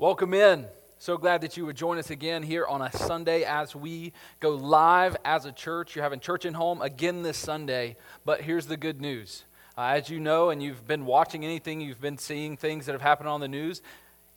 Welcome in. So glad that you would join us again here on a Sunday as we go live as a church. You're having church and home again this Sunday, but here's the good news. Uh, as you know, and you've been watching anything, you've been seeing things that have happened on the news,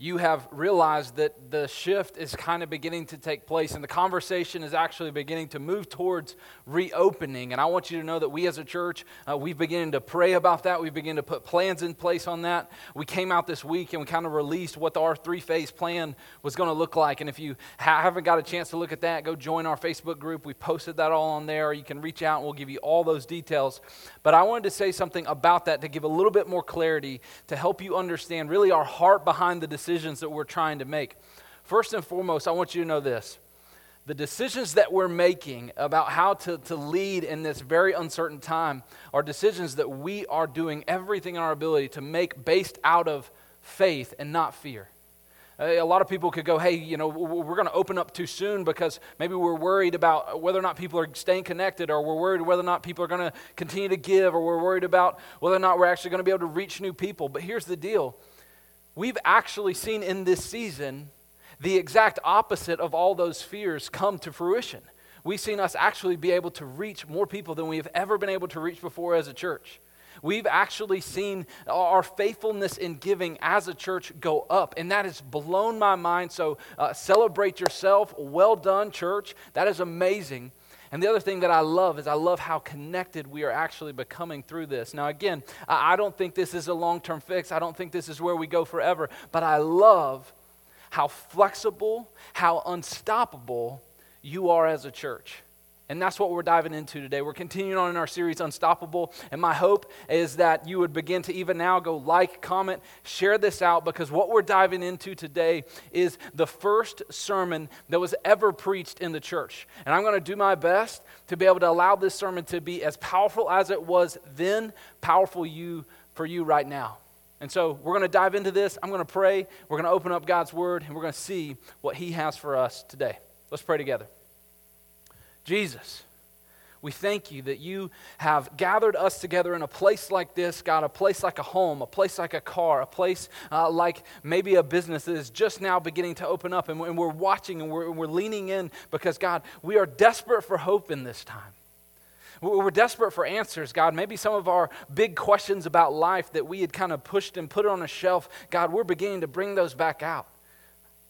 you have realized that the shift is kind of beginning to take place and the conversation is actually beginning to move towards reopening. And I want you to know that we as a church, uh, we've begun to pray about that. We've begun to put plans in place on that. We came out this week and we kind of released what our three phase plan was going to look like. And if you haven't got a chance to look at that, go join our Facebook group. We posted that all on there. You can reach out and we'll give you all those details. But I wanted to say something about that to give a little bit more clarity to help you understand really our heart behind the decision decisions that we're trying to make. First and foremost, I want you to know this. The decisions that we're making about how to, to lead in this very uncertain time are decisions that we are doing everything in our ability to make based out of faith and not fear. A lot of people could go, hey, you know, we're going to open up too soon because maybe we're worried about whether or not people are staying connected, or we're worried whether or not people are going to continue to give, or we're worried about whether or not we're actually going to be able to reach new people. But here's the deal we've actually seen in this season the exact opposite of all those fears come to fruition. We've seen us actually be able to reach more people than we have ever been able to reach before as a church. We've actually seen our faithfulness in giving as a church go up, and that has blown my mind. So uh, celebrate yourself. Well done, church. That is amazing. And the other thing that I love is I love how connected we are actually becoming through this. Now, again, I don't think this is a long term fix. I don't think this is where we go forever. But I love how flexible, how unstoppable you are as a church. And that's what we're diving into today. We're continuing on in our series, Unstoppable. And my hope is that you would begin to even now go like, comment, share this out, because what we're diving into today is the first sermon that was ever preached in the church. And I'm going to do my best to be able to allow this sermon to be as powerful as it was then, powerful you for you right now. And so we're going to dive into this. I'm going to pray. We're going to open up God's word, and we're going to see what He has for us today. Let's pray together. Jesus, we thank you that you have gathered us together in a place like this, God, a place like a home, a place like a car, a place uh, like maybe a business that is just now beginning to open up. And, and we're watching and we're, we're leaning in because, God, we are desperate for hope in this time. We're desperate for answers, God. Maybe some of our big questions about life that we had kind of pushed and put on a shelf, God, we're beginning to bring those back out.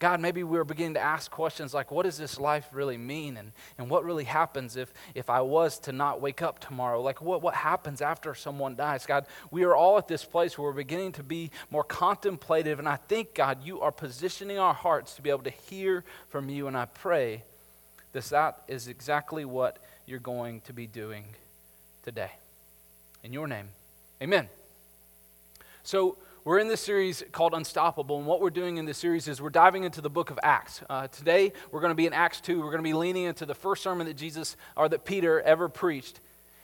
God, maybe we are beginning to ask questions like, what does this life really mean? And, and what really happens if, if I was to not wake up tomorrow? Like, what, what happens after someone dies? God, we are all at this place where we're beginning to be more contemplative. And I think, God, you are positioning our hearts to be able to hear from you. And I pray that that is exactly what you're going to be doing today. In your name, amen. So, we're in this series called Unstoppable, and what we're doing in this series is we're diving into the book of Acts. Uh, today, we're going to be in Acts 2. We're going to be leaning into the first sermon that Jesus, or that Peter ever preached.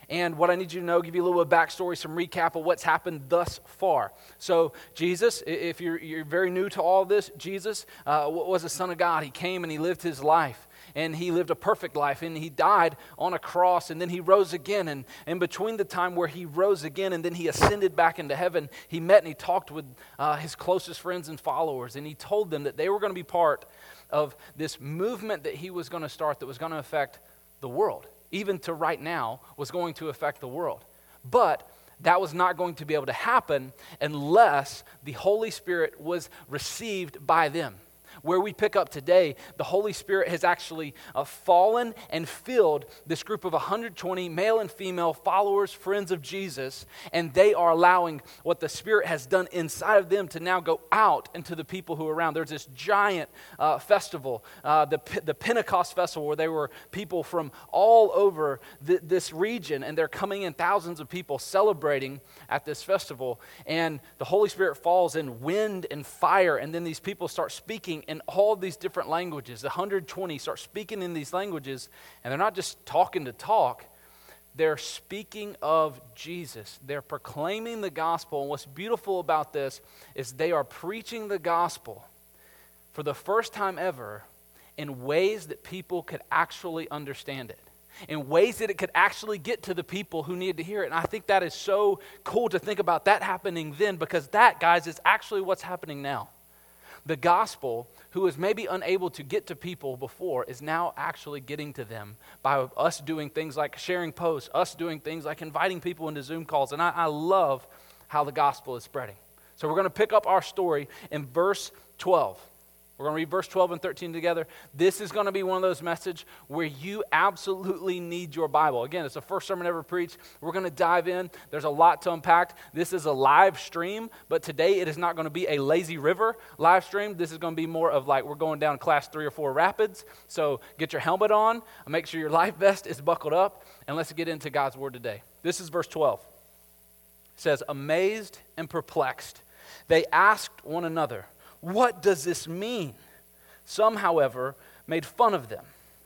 And what I need you to know, give you a little bit of backstory, some recap of what's happened thus far. So, Jesus, if you're, you're very new to all this, Jesus uh, was a son of God. He came and he lived his life and he lived a perfect life and he died on a cross and then he rose again. And in between the time where he rose again and then he ascended back into heaven, he met and he talked with uh, his closest friends and followers and he told them that they were going to be part of this movement that he was going to start that was going to affect the world. Even to right now, was going to affect the world. But that was not going to be able to happen unless the Holy Spirit was received by them where we pick up today, the Holy Spirit has actually uh, fallen and filled this group of 120 male and female followers, friends of Jesus, and they are allowing what the Spirit has done inside of them to now go out into the people who are around. There's this giant uh, festival, uh, the, the Pentecost Festival, where there were people from all over th- this region, and they're coming in thousands of people celebrating at this festival. And the Holy Spirit falls in wind and fire, and then these people start speaking in all these different languages. The 120 start speaking in these languages, and they're not just talking to talk, they're speaking of Jesus. They're proclaiming the gospel. And what's beautiful about this is they are preaching the gospel for the first time ever in ways that people could actually understand it in ways that it could actually get to the people who need to hear it. And I think that is so cool to think about that happening then because that, guys, is actually what's happening now. The gospel, who was maybe unable to get to people before, is now actually getting to them by us doing things like sharing posts, us doing things like inviting people into Zoom calls. And I, I love how the gospel is spreading. So we're going to pick up our story in verse 12. We're going to read verse 12 and 13 together. This is going to be one of those messages where you absolutely need your Bible. Again, it's the first sermon ever preached. We're going to dive in. There's a lot to unpack. This is a live stream, but today it is not going to be a lazy river live stream. This is going to be more of like we're going down class three or four rapids. So get your helmet on, make sure your life vest is buckled up, and let's get into God's word today. This is verse 12. It says, Amazed and perplexed, they asked one another, what does this mean? Some, however, made fun of them.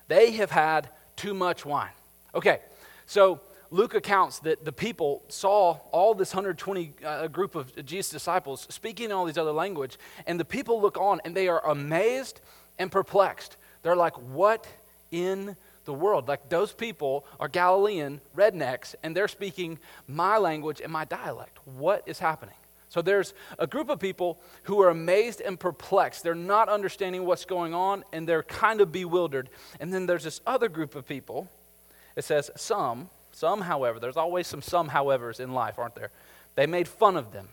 They have had too much wine. Okay, so Luke accounts that the people saw all this 120 uh, group of Jesus' disciples speaking all these other language, and the people look on and they are amazed and perplexed. They're like, what in the world? Like those people are Galilean rednecks, and they're speaking my language and my dialect. What is happening? So there's a group of people who are amazed and perplexed. They're not understanding what's going on and they're kind of bewildered. And then there's this other group of people. It says some, some, however, there's always some some, howevers in life, aren't there? They made fun of them.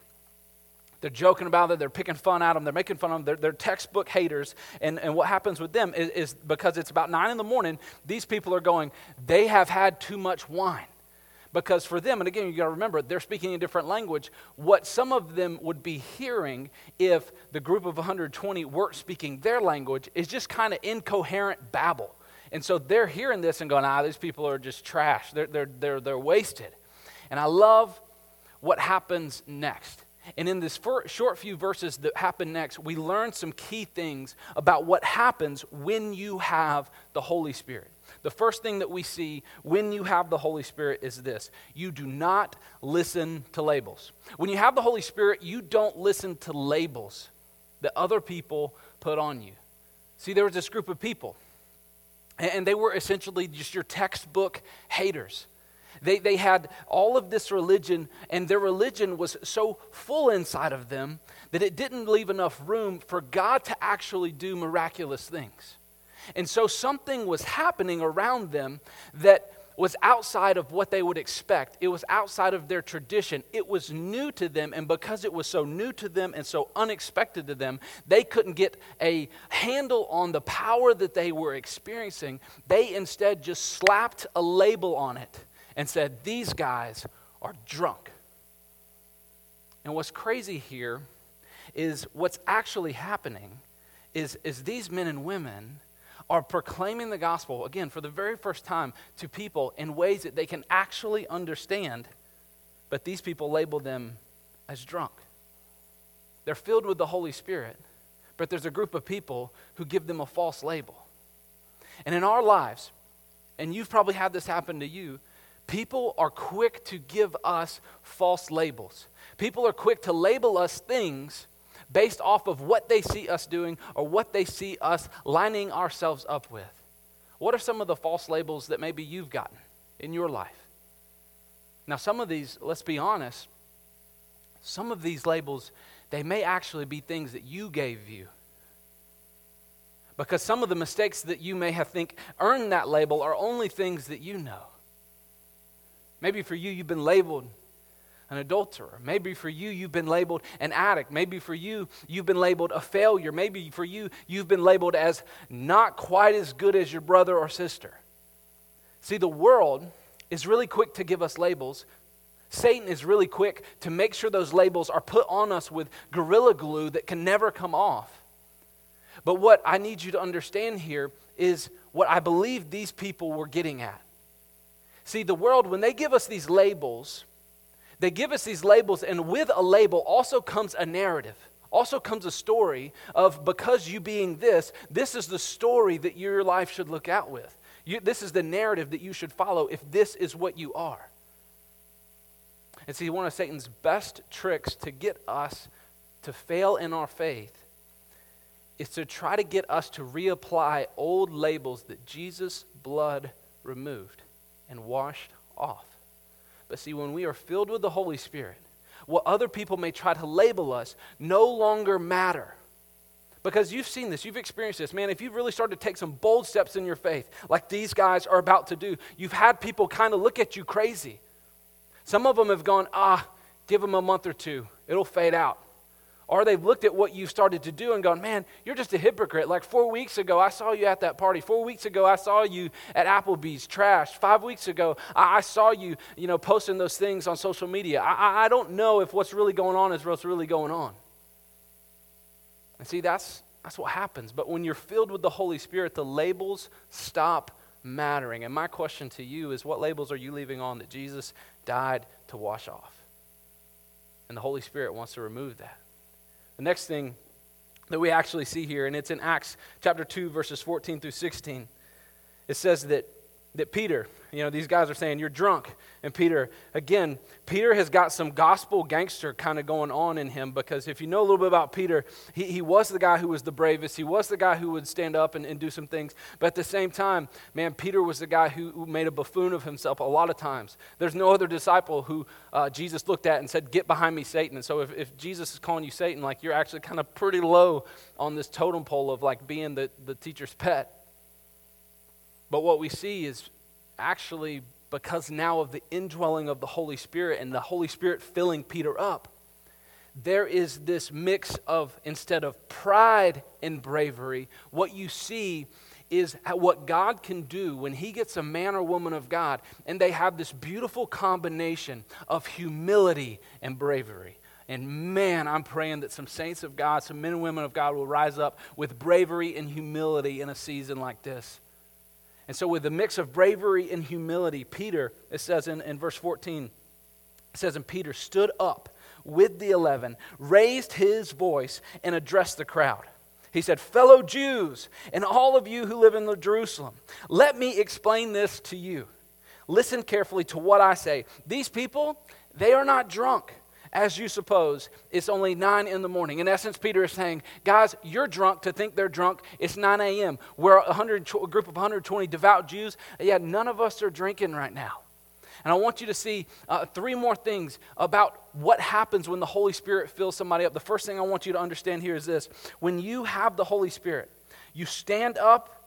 They're joking about it. They're picking fun at them. They're making fun of them. They're, they're textbook haters. And, and what happens with them is, is because it's about nine in the morning, these people are going, they have had too much wine. Because for them, and again, you got to remember, they're speaking a different language. What some of them would be hearing if the group of 120 weren't speaking their language is just kind of incoherent babble. And so they're hearing this and going, ah, these people are just trash. They're, they're, they're, they're wasted. And I love what happens next. And in this short few verses that happen next, we learn some key things about what happens when you have the Holy Spirit. The first thing that we see when you have the Holy Spirit is this you do not listen to labels. When you have the Holy Spirit, you don't listen to labels that other people put on you. See, there was this group of people, and they were essentially just your textbook haters. They, they had all of this religion, and their religion was so full inside of them that it didn't leave enough room for God to actually do miraculous things. And so something was happening around them that was outside of what they would expect. It was outside of their tradition. It was new to them, and because it was so new to them and so unexpected to them, they couldn't get a handle on the power that they were experiencing. They instead just slapped a label on it and said, These guys are drunk. And what's crazy here is what's actually happening is, is these men and women are proclaiming the gospel, again, for the very first time to people in ways that they can actually understand, but these people label them as drunk. They're filled with the Holy Spirit, but there's a group of people who give them a false label. And in our lives, and you've probably had this happen to you, people are quick to give us false labels. People are quick to label us things based off of what they see us doing or what they see us lining ourselves up with. What are some of the false labels that maybe you've gotten in your life? Now, some of these, let's be honest, some of these labels, they may actually be things that you gave you. Because some of the mistakes that you may have think earned that label are only things that you know. Maybe for you, you've been labeled an adulterer. Maybe for you, you've been labeled an addict. Maybe for you, you've been labeled a failure. Maybe for you, you've been labeled as not quite as good as your brother or sister. See, the world is really quick to give us labels. Satan is really quick to make sure those labels are put on us with gorilla glue that can never come off. But what I need you to understand here is what I believe these people were getting at. See, the world, when they give us these labels, they give us these labels, and with a label also comes a narrative, also comes a story of because you being this, this is the story that your life should look out with. You, this is the narrative that you should follow if this is what you are. And see, one of Satan's best tricks to get us to fail in our faith is to try to get us to reapply old labels that Jesus' blood removed and washed off. But see, when we are filled with the Holy Spirit, what other people may try to label us no longer matter Because you've seen this, you've experienced this. Man, if you've really started to take some bold steps in your faith, like these guys are about to do, you've had people kind of look at you crazy. Some of them have gone, ah, give them a month or two, it'll fade out. Or they've looked at what you've started to do and gone, man, you're just a hypocrite. Like four weeks ago, I saw you at that party. Four weeks ago, I saw you at Applebee's, trash. Five weeks ago, I, I saw you, you know, posting those things on social media. I, I, I don't know if what's really going on is what's really going on. And see, that's, that's what happens. But when you're filled with the Holy Spirit, the labels stop mattering. And my question to you is what labels are you leaving on that Jesus died to wash off? And the Holy Spirit wants to remove that. The next thing that we actually see here, and it's in Acts chapter 2, verses 14 through 16, it says that, that Peter, you know, these guys are saying, You're drunk. And Peter, again, Peter has got some gospel gangster kind of going on in him because if you know a little bit about Peter, he, he was the guy who was the bravest. He was the guy who would stand up and, and do some things. But at the same time, man, Peter was the guy who, who made a buffoon of himself a lot of times. There's no other disciple who uh, Jesus looked at and said, Get behind me, Satan. And so if, if Jesus is calling you Satan, like you're actually kind of pretty low on this totem pole of like being the, the teacher's pet. But what we see is actually because now of the indwelling of the Holy Spirit and the Holy Spirit filling Peter up, there is this mix of, instead of pride and bravery, what you see is what God can do when He gets a man or woman of God, and they have this beautiful combination of humility and bravery. And man, I'm praying that some saints of God, some men and women of God will rise up with bravery and humility in a season like this. And so, with the mix of bravery and humility, Peter, it says in, in verse 14, it says, And Peter stood up with the eleven, raised his voice, and addressed the crowd. He said, Fellow Jews, and all of you who live in Jerusalem, let me explain this to you. Listen carefully to what I say. These people, they are not drunk as you suppose, it's only 9 in the morning. In essence, Peter is saying, guys, you're drunk to think they're drunk. It's 9 a.m. We're a, a group of 120 devout Jews. Yeah, none of us are drinking right now. And I want you to see uh, three more things about what happens when the Holy Spirit fills somebody up. The first thing I want you to understand here is this when you have the Holy Spirit, you stand up,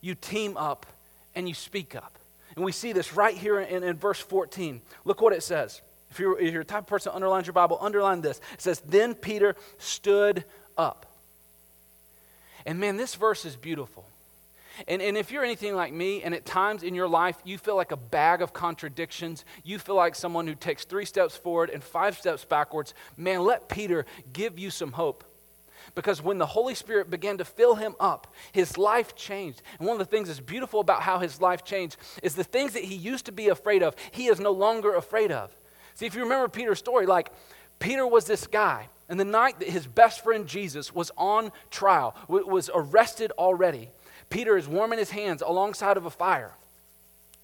you team up, and you speak up. And we see this right here in, in verse 14. Look what it says. If you're, if you're the type of person underlines your Bible, underline this. It says, Then Peter stood up. And man, this verse is beautiful. And, and if you're anything like me, and at times in your life you feel like a bag of contradictions, you feel like someone who takes three steps forward and five steps backwards, man, let Peter give you some hope. Because when the Holy Spirit began to fill him up, his life changed. And one of the things that's beautiful about how his life changed is the things that he used to be afraid of, he is no longer afraid of. See, if you remember Peter's story, like Peter was this guy, and the night that his best friend Jesus was on trial, was arrested already, Peter is warming his hands alongside of a fire,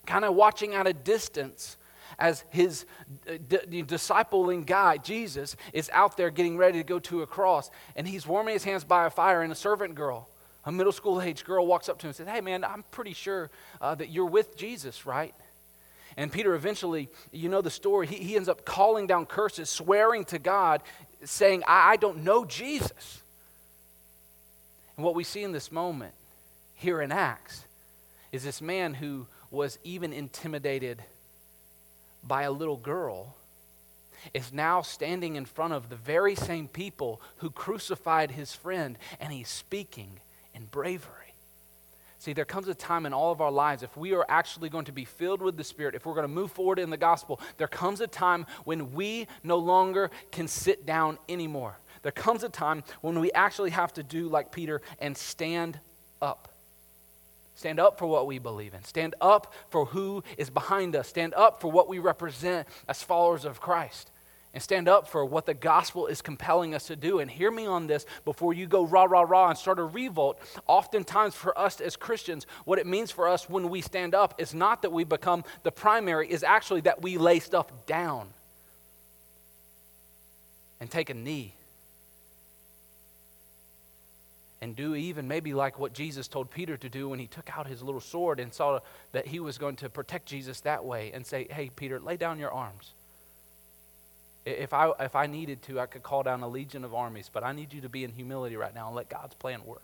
kind of watching at a distance as his uh, d- discipling guy, Jesus, is out there getting ready to go to a cross, and he's warming his hands by a fire, and a servant girl, a middle school age girl, walks up to him and says, Hey, man, I'm pretty sure uh, that you're with Jesus, right? And Peter eventually, you know the story, he, he ends up calling down curses, swearing to God, saying, I, I don't know Jesus. And what we see in this moment here in Acts is this man who was even intimidated by a little girl is now standing in front of the very same people who crucified his friend, and he's speaking in bravery. See, there comes a time in all of our lives, if we are actually going to be filled with the Spirit, if we're going to move forward in the gospel, there comes a time when we no longer can sit down anymore. There comes a time when we actually have to do like Peter and stand up. Stand up for what we believe in. Stand up for who is behind us. Stand up for what we represent as followers of Christ and stand up for what the gospel is compelling us to do. And hear me on this before you go rah, rah, rah and start a revolt. Oftentimes, for us as Christians, what it means for us when we stand up is not that we become the primary, is actually that we lay stuff down and take a knee. And do even maybe like what Jesus told Peter to do when he took out his little sword and saw that he was going to protect Jesus that way and say, Hey, Peter, lay down your arms If I, if I needed to, I could call down a legion of armies, but I need you to be in humility right now and let God's plan work.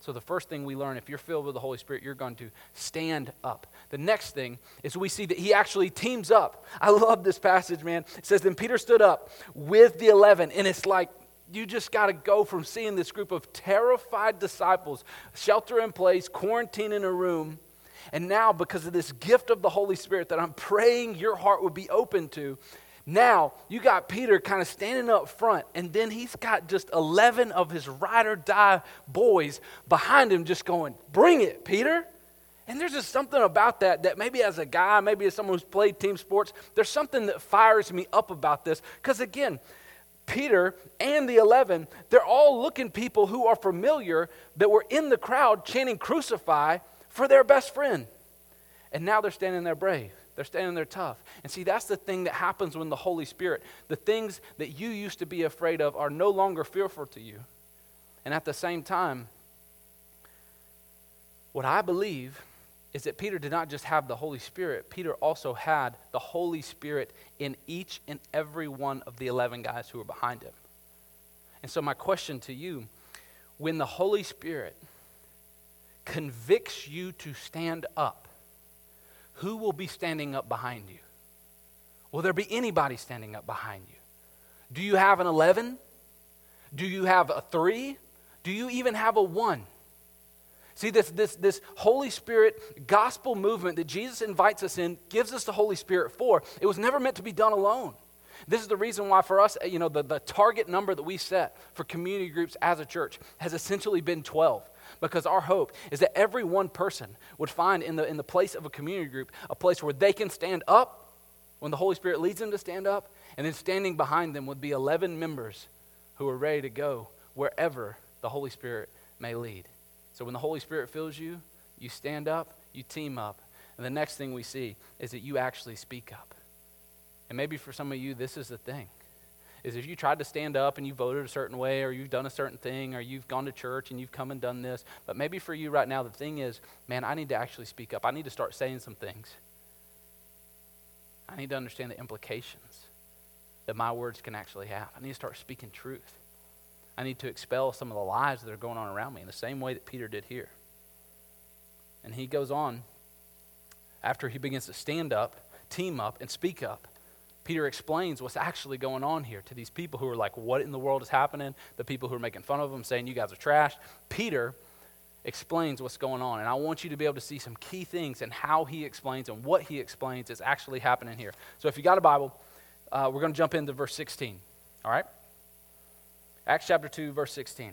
So, the first thing we learn, if you're filled with the Holy Spirit, you're going to stand up. The next thing is we see that he actually teams up. I love this passage, man. It says, Then Peter stood up with the 11, and it's like, you just got to go from seeing this group of terrified disciples shelter in place, quarantine in a room, and now because of this gift of the Holy Spirit that I'm praying your heart would be open to, now, you got Peter kind of standing up front, and then he's got just 11 of his ride or die boys behind him just going, Bring it, Peter. And there's just something about that that maybe as a guy, maybe as someone who's played team sports, there's something that fires me up about this. Because again, Peter and the 11, they're all looking people who are familiar that were in the crowd chanting crucify for their best friend. And now they're standing there brave. They're standing there tough. And see, that's the thing that happens when the Holy Spirit, the things that you used to be afraid of, are no longer fearful to you. And at the same time, what I believe is that Peter did not just have the Holy Spirit, Peter also had the Holy Spirit in each and every one of the 11 guys who were behind him. And so, my question to you when the Holy Spirit convicts you to stand up, who will be standing up behind you? Will there be anybody standing up behind you? Do you have an 11? Do you have a 3? Do you even have a 1? See, this, this, this Holy Spirit gospel movement that Jesus invites us in gives us the Holy Spirit for. It was never meant to be done alone. This is the reason why, for us, you know, the, the target number that we set for community groups as a church has essentially been 12 because our hope is that every one person would find in the, in the place of a community group a place where they can stand up when the Holy Spirit leads them to stand up, and then standing behind them would be 11 members who are ready to go wherever the Holy Spirit may lead. So when the Holy Spirit fills you, you stand up, you team up, and the next thing we see is that you actually speak up. And maybe for some of you, this is the thing is if you tried to stand up and you voted a certain way or you've done a certain thing or you've gone to church and you've come and done this. But maybe for you right now, the thing is, man, I need to actually speak up. I need to start saying some things. I need to understand the implications that my words can actually have. I need to start speaking truth. I need to expel some of the lies that are going on around me in the same way that Peter did here. And he goes on, after he begins to stand up, team up, and speak up, Peter explains what's actually going on here to these people who are like, What in the world is happening? The people who are making fun of him, saying, You guys are trash. Peter explains what's going on. And I want you to be able to see some key things and how he explains and what he explains is actually happening here. So if you got a Bible, uh, we're going to jump into verse 16. All right? Acts chapter 2, verse 16.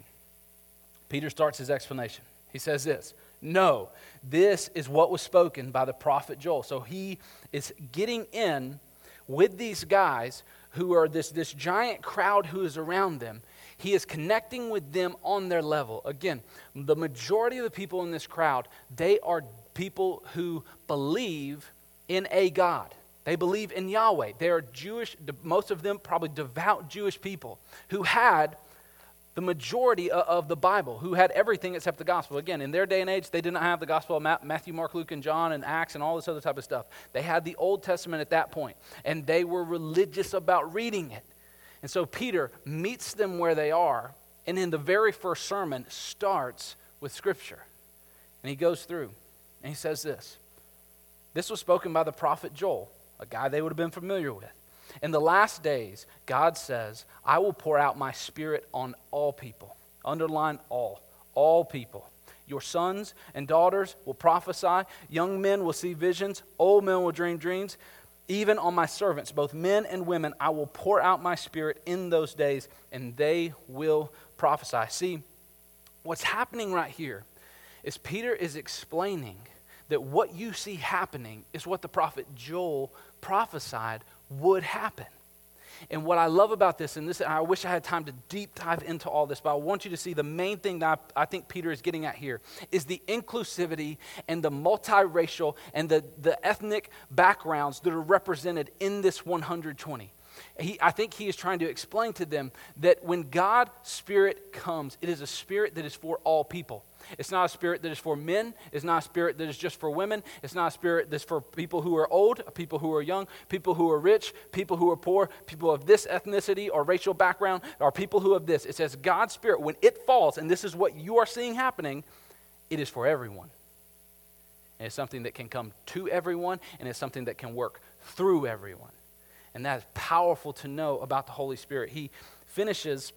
Peter starts his explanation. He says this No, this is what was spoken by the prophet Joel. So he is getting in with these guys who are this, this giant crowd who is around them. He is connecting with them on their level. Again, the majority of the people in this crowd, they are people who believe in a God. They believe in Yahweh. They are Jewish, most of them probably devout Jewish people who had the majority of the Bible, who had everything except the gospel. Again, in their day and age, they did not have the gospel of Matthew, Mark, Luke, and John, and Acts, and all this other type of stuff. They had the Old Testament at that point, and they were religious about reading it. And so Peter meets them where they are, and in the very first sermon starts with Scripture. And he goes through, and he says this This was spoken by the prophet Joel, a guy they would have been familiar with. In the last days, God says, I will pour out my spirit on all people. Underline all. All people. Your sons and daughters will prophesy. Young men will see visions. Old men will dream dreams. Even on my servants, both men and women, I will pour out my spirit in those days, and they will prophesy. See, what's happening right here is Peter is explaining that what you see happening is what the prophet Joel prophesied would happen. And what I love about this, and this, I wish I had time to deep dive into all this, but I want you to see the main thing that I, I think Peter is getting at here is the inclusivity and the multiracial and the, the ethnic backgrounds that are represented in this 120. He, I think he is trying to explain to them that when God's Spirit comes, it is a spirit that is for all people. It's not a spirit that is for men. It's not a spirit that is just for women. It's not a spirit that's for people who are old, people who are young, people who are rich, people who are poor, people of this ethnicity or racial background, or people who have this. It says God's Spirit, when it falls, and this is what you are seeing happening, it is for everyone. And it's something that can come to everyone, and it's something that can work through everyone. And that is powerful to know about the Holy Spirit. He finishes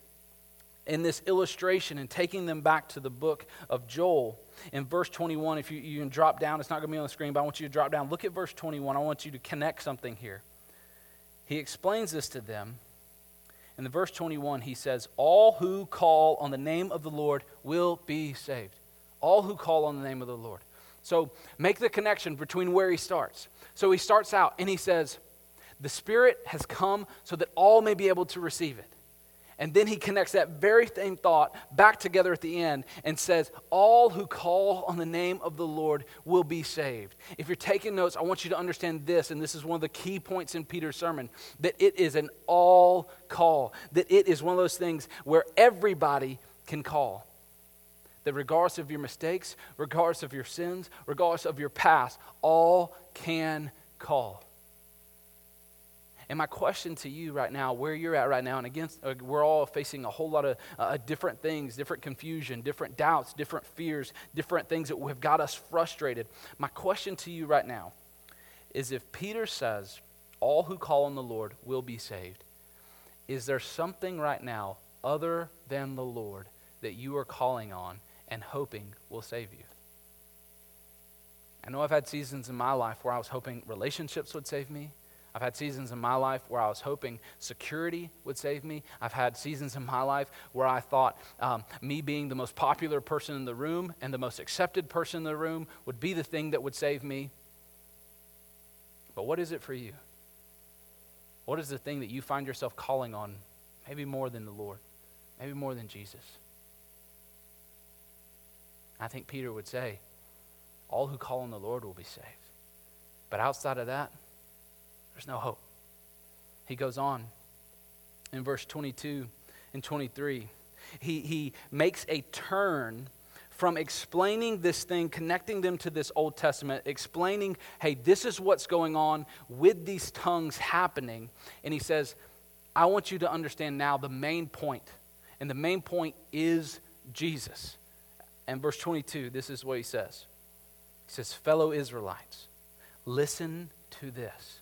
in this illustration and taking them back to the book of Joel. In verse 21, if you, you can drop down, it's not going to be on the screen, but I want you to drop down. Look at verse 21. I want you to connect something here. He explains this to them. In the verse 21, he says, All who call on the name of the Lord will be saved. All who call on the name of the Lord. So make the connection between where he starts. So he starts out and he says, The Spirit has come so that all may be able to receive it. And then he connects that very same thought back together at the end and says, All who call on the name of the Lord will be saved. If you're taking notes, I want you to understand this, and this is one of the key points in Peter's sermon that it is an all call, that it is one of those things where everybody can call. That regardless of your mistakes, regardless of your sins, regardless of your past, all can call. And my question to you right now, where you're at right now, and again, uh, we're all facing a whole lot of uh, different things, different confusion, different doubts, different fears, different things that have got us frustrated. My question to you right now is if Peter says, all who call on the Lord will be saved, is there something right now other than the Lord that you are calling on and hoping will save you? I know I've had seasons in my life where I was hoping relationships would save me. I've had seasons in my life where I was hoping security would save me. I've had seasons in my life where I thought um, me being the most popular person in the room and the most accepted person in the room would be the thing that would save me. But what is it for you? What is the thing that you find yourself calling on, maybe more than the Lord, maybe more than Jesus? I think Peter would say, All who call on the Lord will be saved. But outside of that, there's no hope. He goes on in verse 22 and 23. He, he makes a turn from explaining this thing, connecting them to this Old Testament, explaining, hey, this is what's going on with these tongues happening. And he says, I want you to understand now the main point. And the main point is Jesus. And verse 22, this is what he says. He says, Fellow Israelites, listen to this.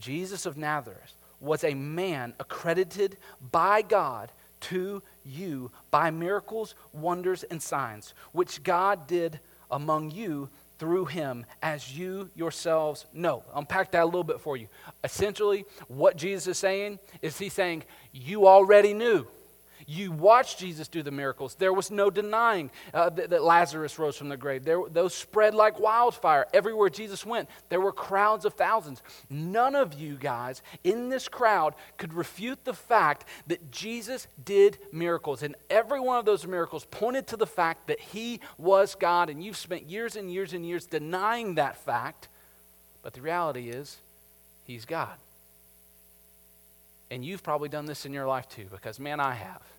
Jesus of Nazareth was a man accredited by God to you by miracles, wonders, and signs, which God did among you through him, as you yourselves know. Unpack that a little bit for you. Essentially, what Jesus is saying is he's saying, You already knew. You watched Jesus do the miracles. There was no denying uh, that, that, Lazarus rose from the grave. There, those spread like wildfire. Everywhere Jesus went, there were crowds of thousands. None of you guys in this crowd could refute the fact that Jesus did miracles. And every one of those miracles pointed to the fact that he was God. And you've spent years and years and years denying that fact. But the reality is, he's God. And you've probably done this in your life too, because man, I have.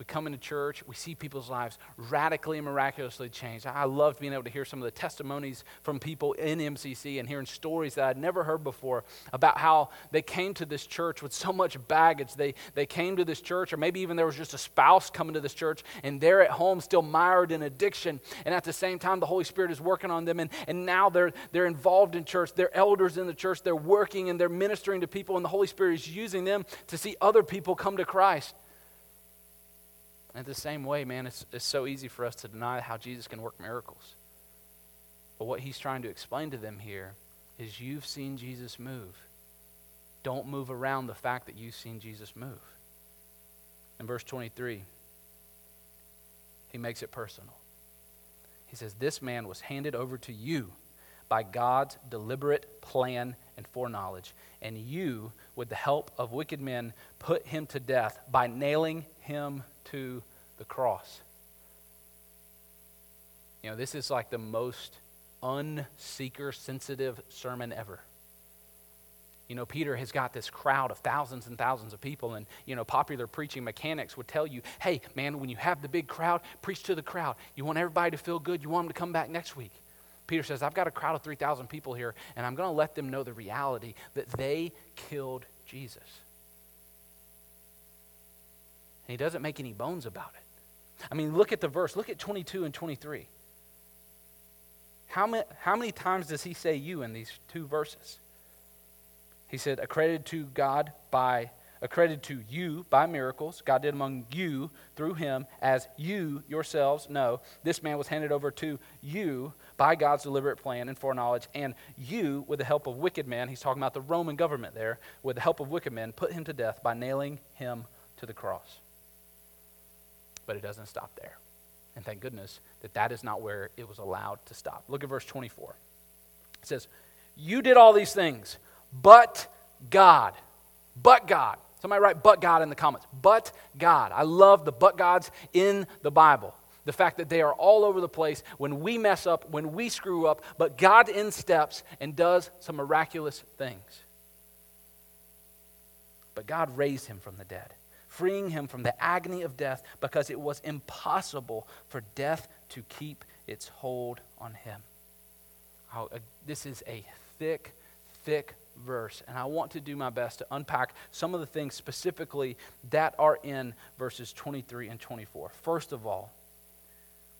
We come into church, we see people's lives radically and miraculously changed. I loved being able to hear some of the testimonies from people in MCC and hearing stories that I'd never heard before about how they came to this church with so much baggage. They, they came to this church, or maybe even there was just a spouse coming to this church, and they're at home still mired in addiction. And at the same time, the Holy Spirit is working on them, and, and now they're, they're involved in church. They're elders in the church. They're working and they're ministering to people, and the Holy Spirit is using them to see other people come to Christ. And the same way, man, it's, it's so easy for us to deny how Jesus can work miracles. But what he's trying to explain to them here is you've seen Jesus move. Don't move around the fact that you've seen Jesus move. In verse 23, he makes it personal. He says, This man was handed over to you by God's deliberate plan and foreknowledge, and you, with the help of wicked men, put him to death by nailing him to the cross. You know, this is like the most unseeker sensitive sermon ever. You know, Peter has got this crowd of thousands and thousands of people, and, you know, popular preaching mechanics would tell you, hey, man, when you have the big crowd, preach to the crowd. You want everybody to feel good, you want them to come back next week. Peter says, I've got a crowd of 3,000 people here, and I'm going to let them know the reality that they killed Jesus. And he doesn't make any bones about it. I mean, look at the verse. Look at 22 and 23. How many, how many times does he say you in these two verses? He said, accredited to God by, accredited to you by miracles, God did among you through him, as you yourselves know. This man was handed over to you by God's deliberate plan and foreknowledge, and you, with the help of wicked men, he's talking about the Roman government there, with the help of wicked men, put him to death by nailing him to the cross. But it doesn't stop there. And thank goodness that that is not where it was allowed to stop. Look at verse 24. It says, You did all these things but God. But God. Somebody write but God in the comments. But God. I love the but gods in the Bible. The fact that they are all over the place when we mess up, when we screw up, but God in steps and does some miraculous things. But God raised him from the dead, freeing him from the agony of death because it was impossible for death to keep its hold on him. Uh, this is a thick, thick verse, and I want to do my best to unpack some of the things specifically that are in verses 23 and 24. First of all,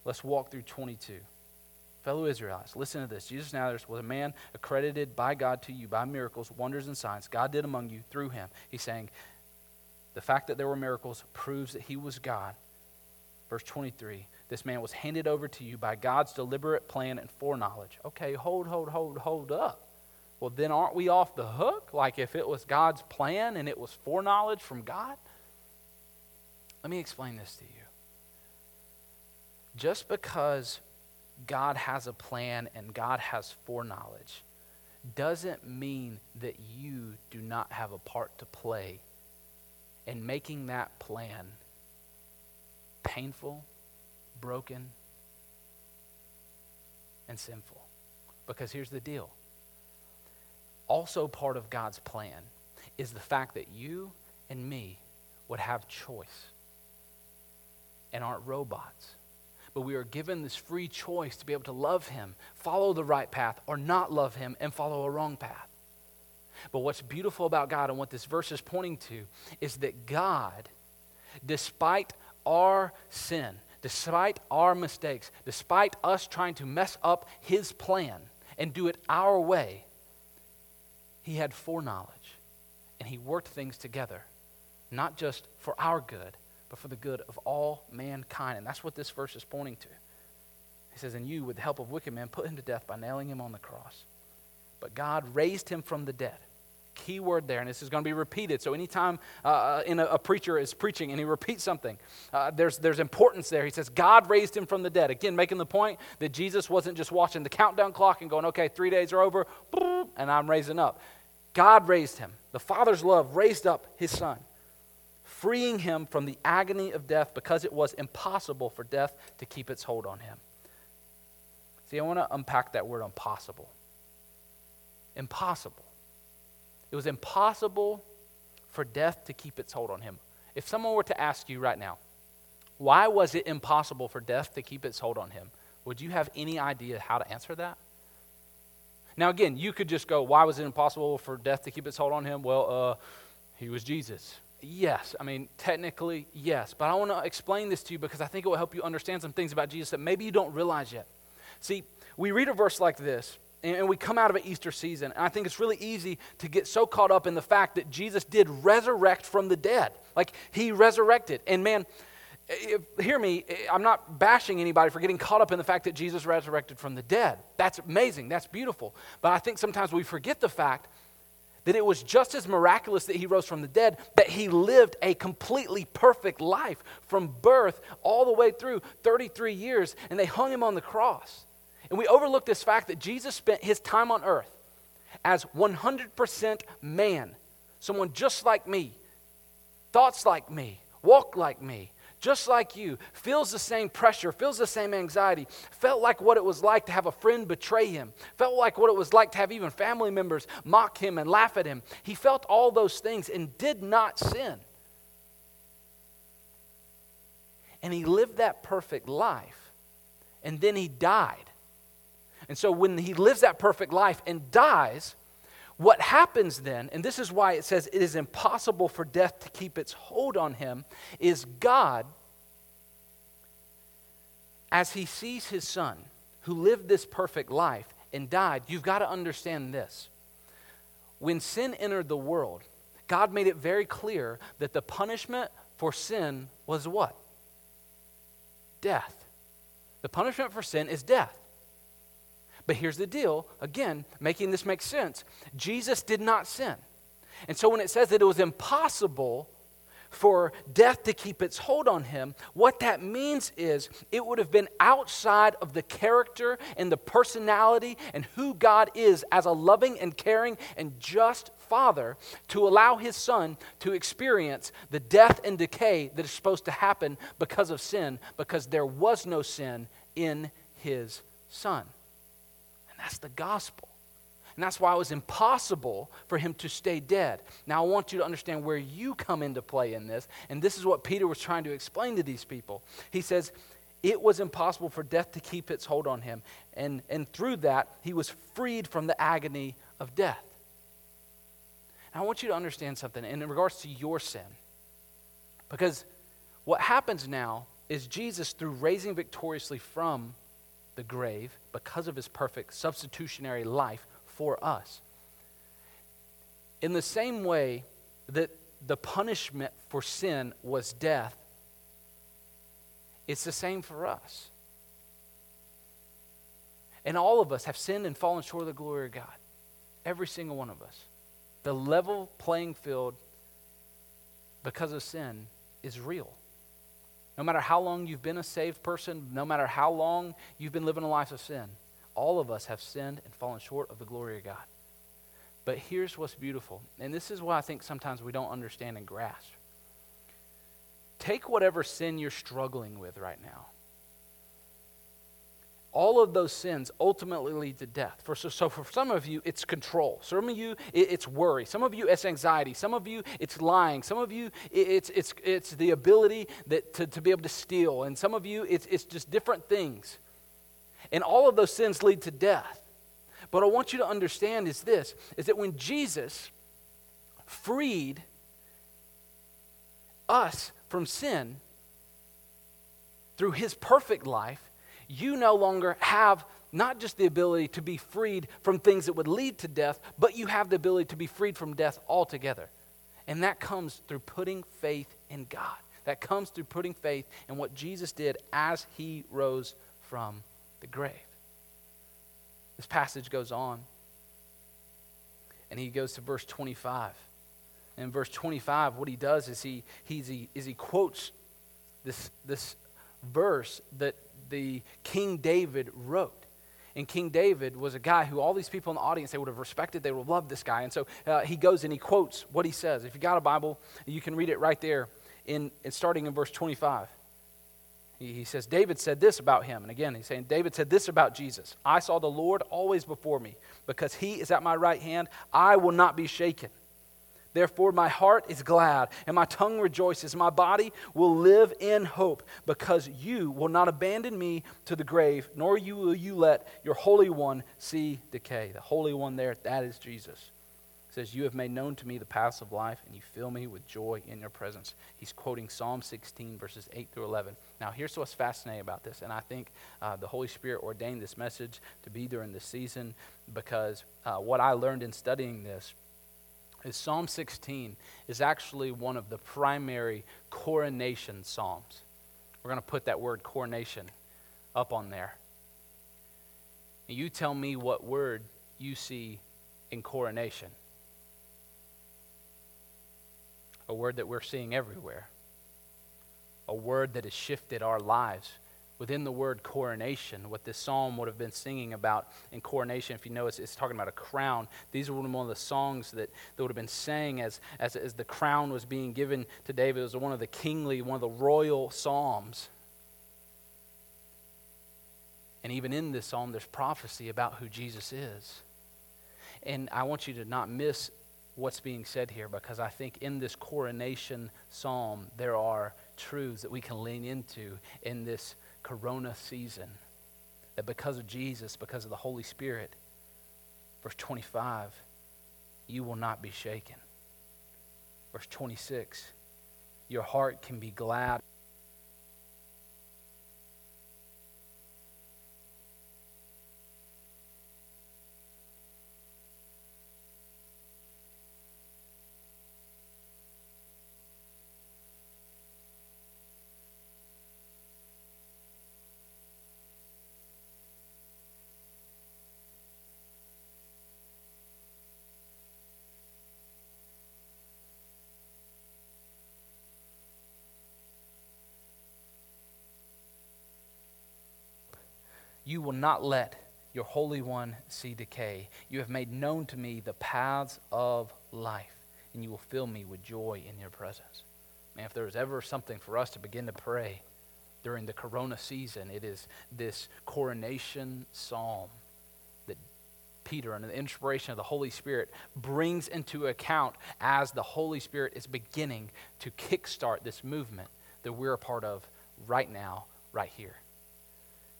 let's walk through 22. Fellow Israelites, listen to this. Jesus Nazareth was a man accredited by God to you by miracles, wonders, and signs God did among you through him. He's saying the fact that there were miracles proves that he was God. Verse 23 this man was handed over to you by God's deliberate plan and foreknowledge. Okay, hold, hold, hold, hold up well, then aren't we off the hook? Like if it was God's plan and it was foreknowledge from God? Let me explain this to you. Just because God has a plan and God has foreknowledge doesn't mean that you do not have a part to play in making that plan painful, broken, and sinful. Because here's the deal also part of God's plan is the fact that you and me would have choice and aren't robots. But we are given this free choice to be able to love Him, follow the right path, or not love Him and follow a wrong path. But what's beautiful about God and what this verse is pointing to is that God, despite our sin, despite our mistakes, despite us trying to mess up His plan and do it our way, he had foreknowledge, and he worked things together, not just for our good, but for the good of all mankind. And that's what this verse is pointing to. He says, And you, with the help of wicked men, put him to death by nailing him on the cross. But God raised him from the dead. Key word there, and this is going to be repeated. So, anytime uh, uh, in a, a, preacher is preaching and he repeats something, uh, there's, there's importance there. He says, God raised him from the dead. Again, making the point that Jesus wasn't just watching the countdown clock and going, okay, three days are over, and I'm raising up. God raised him. The Father's love raised up his Son, freeing him from the agony of death because it was impossible for death to keep its hold on him. See, I want to unpack that word impossible. Impossible. It was impossible for death to keep its hold on him. If someone were to ask you right now, why was it impossible for death to keep its hold on him? Would you have any idea how to answer that? Now, again, you could just go, why was it impossible for death to keep its hold on him? Well, uh, he was Jesus. Yes, I mean, technically, yes. But I want to explain this to you because I think it will help you understand some things about Jesus that maybe you don't realize yet. See, we read a verse like this, and we come out of an Easter season, and I think it's really easy to get so caught up in the fact that Jesus did resurrect from the dead. Like, he resurrected. And man, if, hear me, I'm not bashing anybody for getting caught up in the fact that Jesus resurrected from the dead. That's amazing, that's beautiful. But I think sometimes we forget the fact that it was just as miraculous that he rose from the dead, that he lived a completely perfect life from birth all the way through 33 years, and they hung him on the cross. And we overlook this fact that Jesus spent his time on earth as 100% man, someone just like me, thoughts like me, walk like me, just like you, feels the same pressure, feels the same anxiety, felt like what it was like to have a friend betray him, felt like what it was like to have even family members mock him and laugh at him. He felt all those things and did not sin. And he lived that perfect life. And then he died. And so when he lives that perfect life and dies, what happens then, and this is why it says it is impossible for death to keep its hold on him, is God, as he sees his son who lived this perfect life and died, you've got to understand this. When sin entered the world, God made it very clear that the punishment for sin was what? Death. The punishment for sin is death. But here's the deal again, making this make sense Jesus did not sin. And so when it says that it was impossible for death to keep its hold on him, what that means is it would have been outside of the character and the personality and who God is as a loving and caring and just father to allow his son to experience the death and decay that is supposed to happen because of sin, because there was no sin in his son. That's the gospel. And that's why it was impossible for him to stay dead. Now, I want you to understand where you come into play in this. And this is what Peter was trying to explain to these people. He says, It was impossible for death to keep its hold on him. And, and through that, he was freed from the agony of death. I want you to understand something in regards to your sin. Because what happens now is Jesus, through raising victoriously from the grave because of his perfect substitutionary life for us. In the same way that the punishment for sin was death, it's the same for us. And all of us have sinned and fallen short of the glory of God. Every single one of us. The level playing field because of sin is real. No matter how long you've been a saved person, no matter how long you've been living a life of sin, all of us have sinned and fallen short of the glory of God. But here's what's beautiful, and this is why I think sometimes we don't understand and grasp. Take whatever sin you're struggling with right now all of those sins ultimately lead to death. For, so, so, for some of you, it's control. Some of you, it, it's worry. Some of you, it's anxiety. Some of you, it's lying. Some of you, it, it's, it's, it's the ability that, to, to be able to steal. And some of you, it's, it's just different things. And all of those sins lead to death. But I want you to understand is this, is that when Jesus freed us from sin through his perfect life, you no longer have not just the ability to be freed from things that would lead to death, but you have the ability to be freed from death altogether. And that comes through putting faith in God. That comes through putting faith in what Jesus did as he rose from the grave. This passage goes on, and he goes to verse 25. And in verse 25, what he does is he, he, is he quotes this, this verse that the King David wrote. And King David was a guy who all these people in the audience, they would have respected, they would have loved this guy. And so uh, he goes and he quotes what he says. If you got a Bible, you can read it right there in, in starting in verse 25. He, he says, David said this about him. And again, he's saying, David said this about Jesus I saw the Lord always before me. Because he is at my right hand, I will not be shaken. Therefore, my heart is glad and my tongue rejoices. My body will live in hope because you will not abandon me to the grave, nor will you let your Holy One see decay. The Holy One there, that is Jesus. It says, You have made known to me the paths of life, and you fill me with joy in your presence. He's quoting Psalm 16, verses 8 through 11. Now, here's what's fascinating about this, and I think uh, the Holy Spirit ordained this message to be during this season because uh, what I learned in studying this is Psalm 16 is actually one of the primary coronation psalms. We're going to put that word coronation up on there. And you tell me what word you see in coronation. A word that we're seeing everywhere. A word that has shifted our lives within the word coronation, what this psalm would have been singing about in coronation, if you know, it's, talking about a crown. These were one of the songs that, that would have been sang as, as, as the crown was being given to David. It was one of the kingly, one of the royal psalms. And even in this psalm, there's prophecy about who Jesus is. And I want you to not miss what's being said here because I think in this coronation psalm, there are truths that we can lean into in this corona season. That because of Jesus, because of the Holy Spirit, verse 25, you will not be shaken. Verse 26, your heart can be glad You will not let your Holy One see decay. You have made known to me the paths of life, and you will fill me with joy in your presence. Man, if there is ever something for us to begin to pray during the corona season, it is this coronation psalm that Peter, under the inspiration of the Holy Spirit, brings into account as the Holy Spirit is beginning to kickstart this movement that we're a part of right now, right here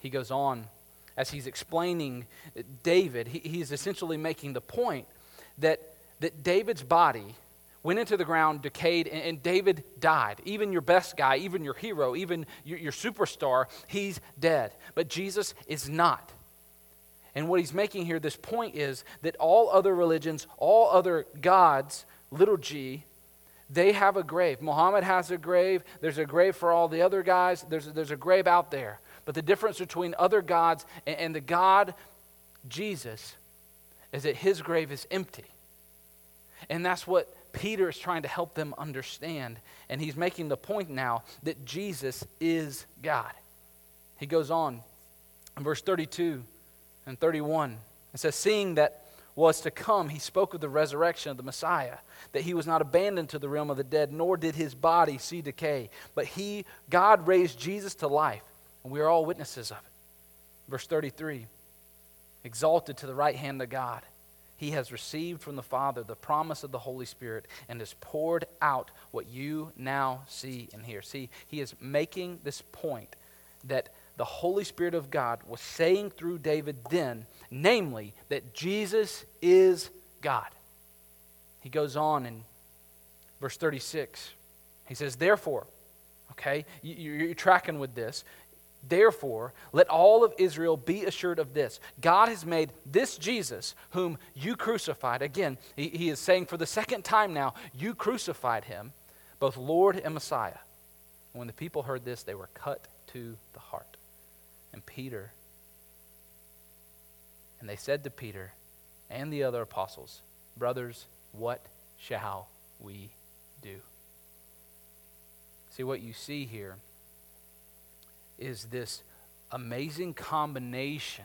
he goes on as he's explaining David, he, he's essentially making the point that, that David's body went into the ground, decayed, and, and David died. Even your best guy, even your hero, even your, your superstar, he's dead. But Jesus is not. And what he's making here, this point is that all other religions, all other gods, little g, they have a grave. Muhammad has a grave. There's a grave for all the other guys. There's there's a grave out there. But the difference between other gods and, and the God, Jesus, is that his grave is empty. And that's what Peter is trying to help them understand. And he's making the point now that Jesus is God. He goes on in verse 32 and 31. It says, Seeing that was to come, he spoke of the resurrection of the Messiah, that he was not abandoned to the realm of the dead, nor did his body see decay. But he, God raised Jesus to life and we are all witnesses of it. Verse 33 Exalted to the right hand of God, he has received from the Father the promise of the Holy Spirit and has poured out what you now see and hear. See, he is making this point that the Holy Spirit of God was saying through David then, namely, that Jesus is God. He goes on in verse 36. He says, Therefore, okay, you're tracking with this. Therefore, let all of Israel be assured of this God has made this Jesus, whom you crucified, again, he, he, is saying for the second time now, you crucified him, both Lord and Messiah. And when the people heard this, they were cut to the heart. And Peter, and they said to Peter and the other apostles, Brothers, what shall we do? See, what you see here is this amazing combination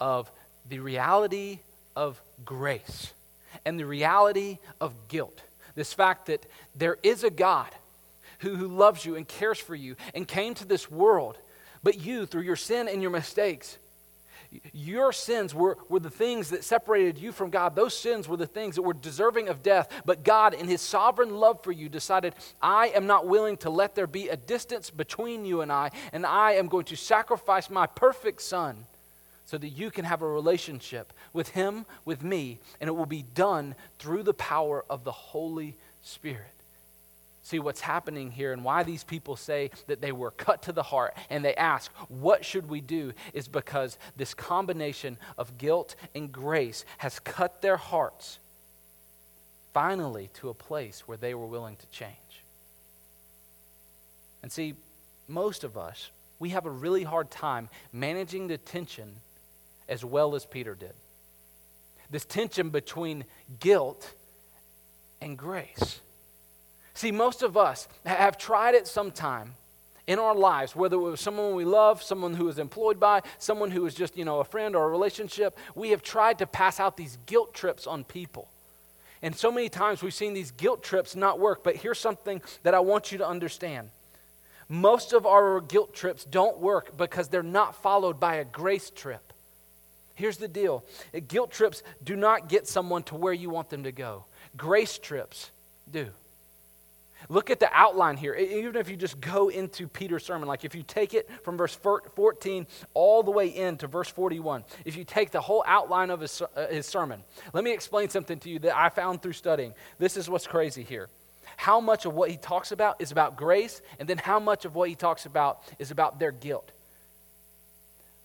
of the reality of grace and the reality of guilt. This fact that there is a God who, who loves you and cares for you and came to this world, but you, through your sin and your mistakes, your sins were, were the things that separated you from God. Those sins were the things that were deserving of death. But God, in His sovereign love for you, decided, I am not willing to let there be a distance between you and I, and I am going to sacrifice my perfect Son so that you can have a relationship with Him, with me, and it will be done through the power of the Holy Spirit see what's happening here and why these people say that they were cut to the heart and they ask, What should we do? is because this combination of guilt and grace has cut their hearts finally to a place where they were willing to change. And see, most of us, we have a really hard time managing the tension as well as Peter did. This tension between guilt and grace. See, most of us have tried it sometime in our lives, whether it was someone we love, someone who was employed by, someone who was just, you know, a friend or a relationship, we have tried to pass out these guilt trips on people. And so many times we've seen these guilt trips not work, but here's something that I want you to understand. Most of our guilt trips don't work because they're not followed by a grace trip. Here's the deal guilt trips do not get someone to where you want them to go, grace trips do. Look at the outline here. Even if you just go into Peter's sermon, like if you take it from verse 14 all the way into verse 41, if you take the whole outline of his, uh, his sermon, let me explain something to you that I found through studying. This is what's crazy here. How much of what he talks about is about grace, and then how much of what he talks about is about their guilt.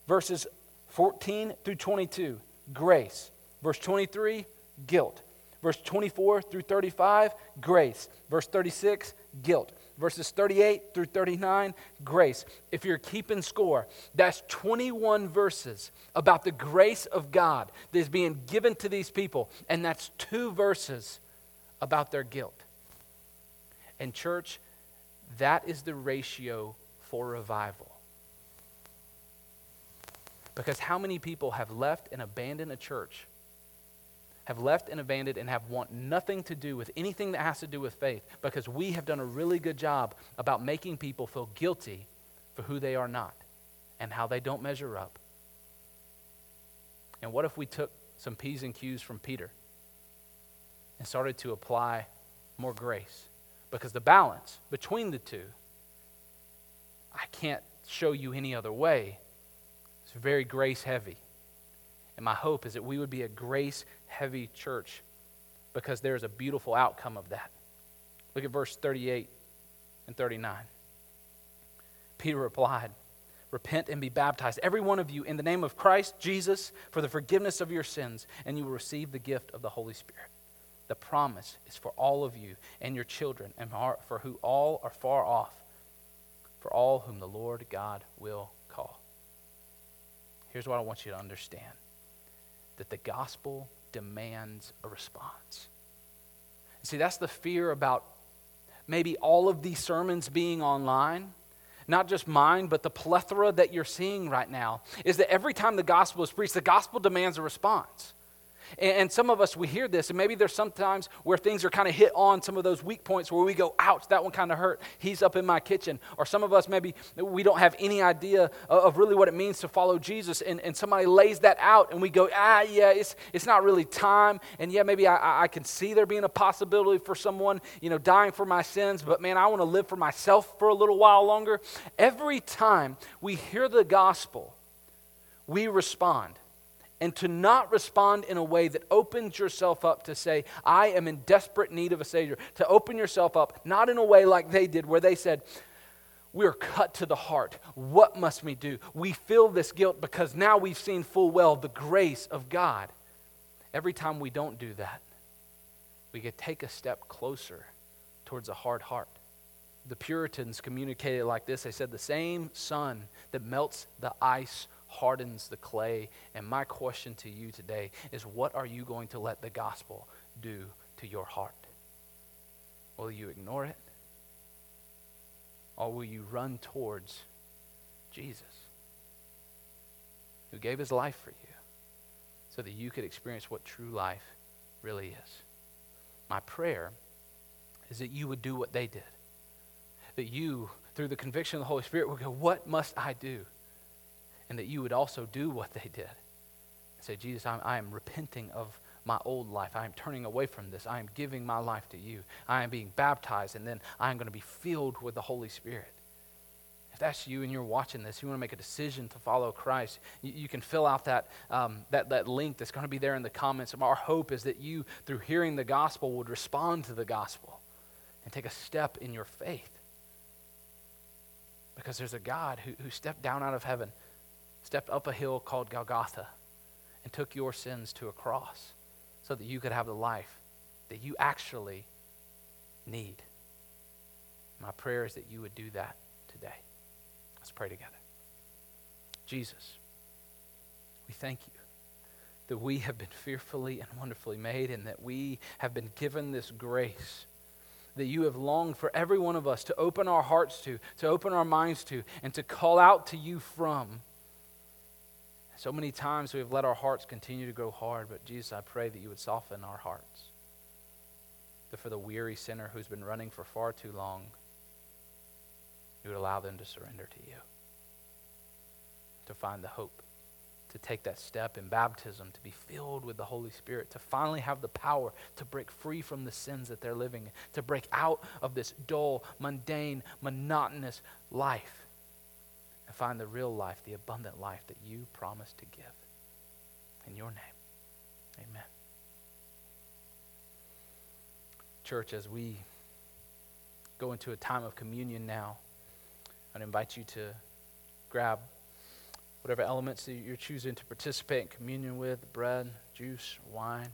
Verses 14 through 22, grace. Verse 23, guilt. Verse 24 through 35, grace. Verse 36, guilt. Verses 38 through 39, grace. If you're keeping score, that's 21 verses about the grace of God that is being given to these people, and that's two verses about their guilt. And, church, that is the ratio for revival. Because how many people have left and abandoned a church have left and abandoned and have want nothing to do with anything that has to do with faith because we have done a really good job about making people feel guilty for who they are not and how they don't measure up. And what if we took some P's and Q's from Peter and started to apply more grace? Because the balance between the two, I can't show you any other way. It's very grace heavy. And my hope is that we would be a grace heavy church because there is a beautiful outcome of that. Look at verse 38 and 39. Peter replied, Repent and be baptized, every one of you, in the name of Christ Jesus, for the forgiveness of your sins, and you will receive the gift of the Holy Spirit. The promise is for all of you and your children, and for who all are far off, for all whom the Lord God will call. Here's what I want you to understand that the gospel demands a response. See, that's the fear about maybe all of these sermons being online. Not just mine, but the plethora that you're seeing right now is that every time the gospel is preached, the gospel demands a response. And, some of us, we hear this, and maybe there's sometimes where things are kind of hit on some of those weak points where we go, ouch, that one kind of hurt. He's up in my kitchen. Or some of us, maybe we don't have any idea of really what it means to follow Jesus, and, and somebody lays that out, and we go, ah, yeah, it's, it's not really time. And yeah, maybe I, I can see there being a possibility for someone, you know, dying for my sins, but man, I want to live for myself for a little while longer. Every time we hear the gospel, we respond and to not respond in a way that opens yourself up to say, I am in desperate need of a Savior. To open yourself up, not in a way like they did, where they said, We're cut to the heart. What must we do? We feel this guilt because now we've seen full well the grace of God. Every time we don't do that, we get take a step closer towards a hard heart. The Puritans communicated like this. They said, The same sun that melts the ice hardens the clay. And my question to you today is what are you going to let the gospel do to your heart? Will you ignore it? Or will you run towards Jesus, who gave his life for you so that you could experience what true life really is? My prayer is that you would do what they did. That you, through the conviction of the Holy Spirit, would go, What must I do? And that you would also do what they did. Say, Jesus, I'm, I am repenting of my old life. I am turning away from this. I am giving my life to you. I am being baptized, and then I am going to be filled with the Holy Spirit. If that's you and you're watching this, you want to make a decision to follow Christ, you, you can fill out that, um, that, that link that's going to be there in the comments. Our hope is that you, through hearing the gospel, would respond to the gospel and take a step in your faith. Because there's a God who, who stepped down out of heaven stepped up a hill called Golgotha and took your sins to a cross so that you could have the life that you actually need. My prayer is that you would do that today. Let's pray together. Jesus, we thank you that we have been fearfully and wonderfully made and that we have been given this grace that you have longed for every one of us to open our hearts to, to open our minds to, and to call out to you from. So many times we have let our hearts continue to grow hard, but Jesus, I pray that you would soften our hearts. That for the weary sinner who's been running for far too long, you would allow them to surrender to you, to find the hope, to take that step in baptism, to be filled with the Holy Spirit, to finally have the power to break free from the sins that they're living to break out of this dull, mundane, monotonous life and find the real life, the abundant life that you promised to give. In your name, amen. Church, as we go into a time of communion now, I'd invite you to grab whatever elements that you're choosing to participate in communion with bread, juice, wine.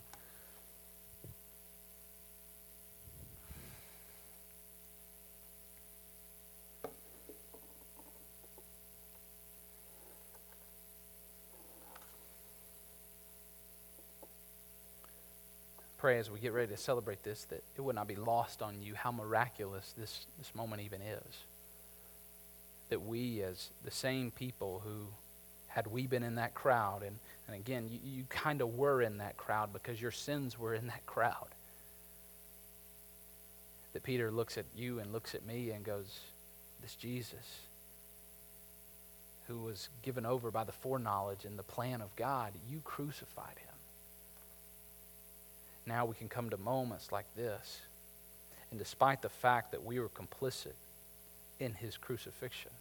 Pray as we get ready to celebrate this that it would not be lost on you how miraculous this, this moment even is. That we, as the same people who, had we been in that crowd, and, and again, you, you kind of were in that crowd because your sins were in that crowd. That Peter looks at you and looks at me and goes, This Jesus, who was given over by the foreknowledge and the plan of God, you crucified him now we can come to moments like this. And despite the fact that we were complicit in his crucifixion,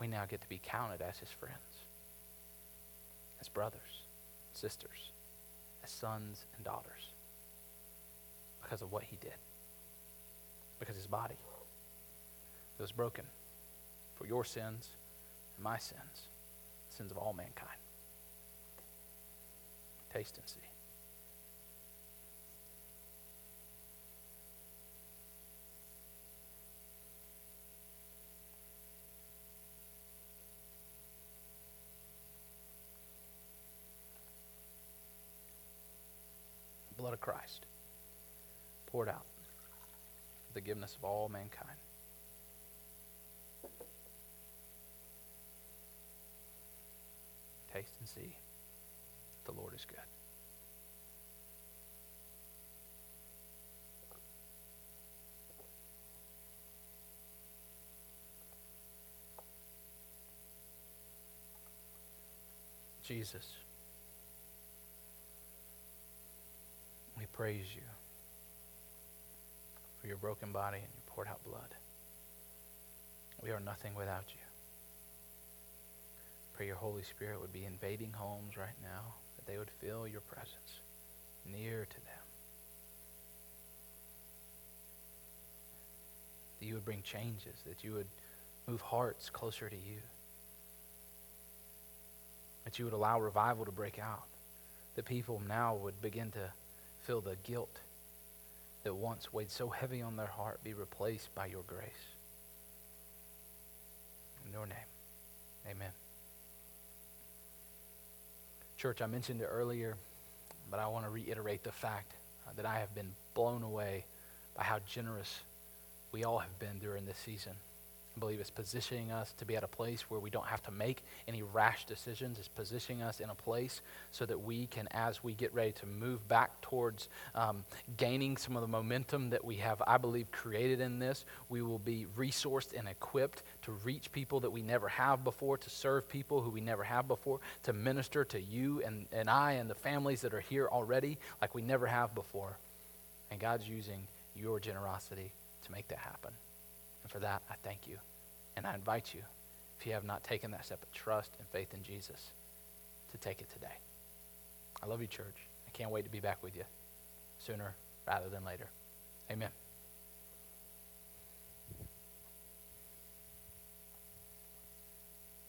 we now get to be counted as his friends, as brothers, sisters, as sons and daughters because of what he did. Because his body was broken for your sins and my sins, sins of all mankind. Taste and see. blood of Christ poured out for the forgiveness of all mankind. Taste and see the Lord is good. Jesus. We praise you for your broken body and your poured out blood. We are nothing without you. Pray your Holy Spirit would be invading homes right now, that they would feel your presence near to them. That you would bring changes, that you would move hearts closer to you. That you would allow revival to break out. That people now would begin to feel the guilt that once weighed so heavy on their heart be replaced by your grace. In your name, amen. Church, I mentioned it earlier, but I want to reiterate the fact that I have been blown away by how generous we all have been during this season. I believe it's positioning us to be at a place where we don't have to make any rash decisions. It's positioning us in a place so that we can, as we get ready to move back towards um, gaining some of the momentum that we have, I believe, created in this, we will be resourced and equipped to reach people that we never have before, to serve people who we never have before, to minister to you and, and I and the families that are here already like we never have before. And God's using your generosity to make that happen. And for that, I thank you. And I invite you, if you have not taken that step of trust and faith in Jesus, to take it today. I love you, church. I can't wait to be back with you sooner rather than later. Amen.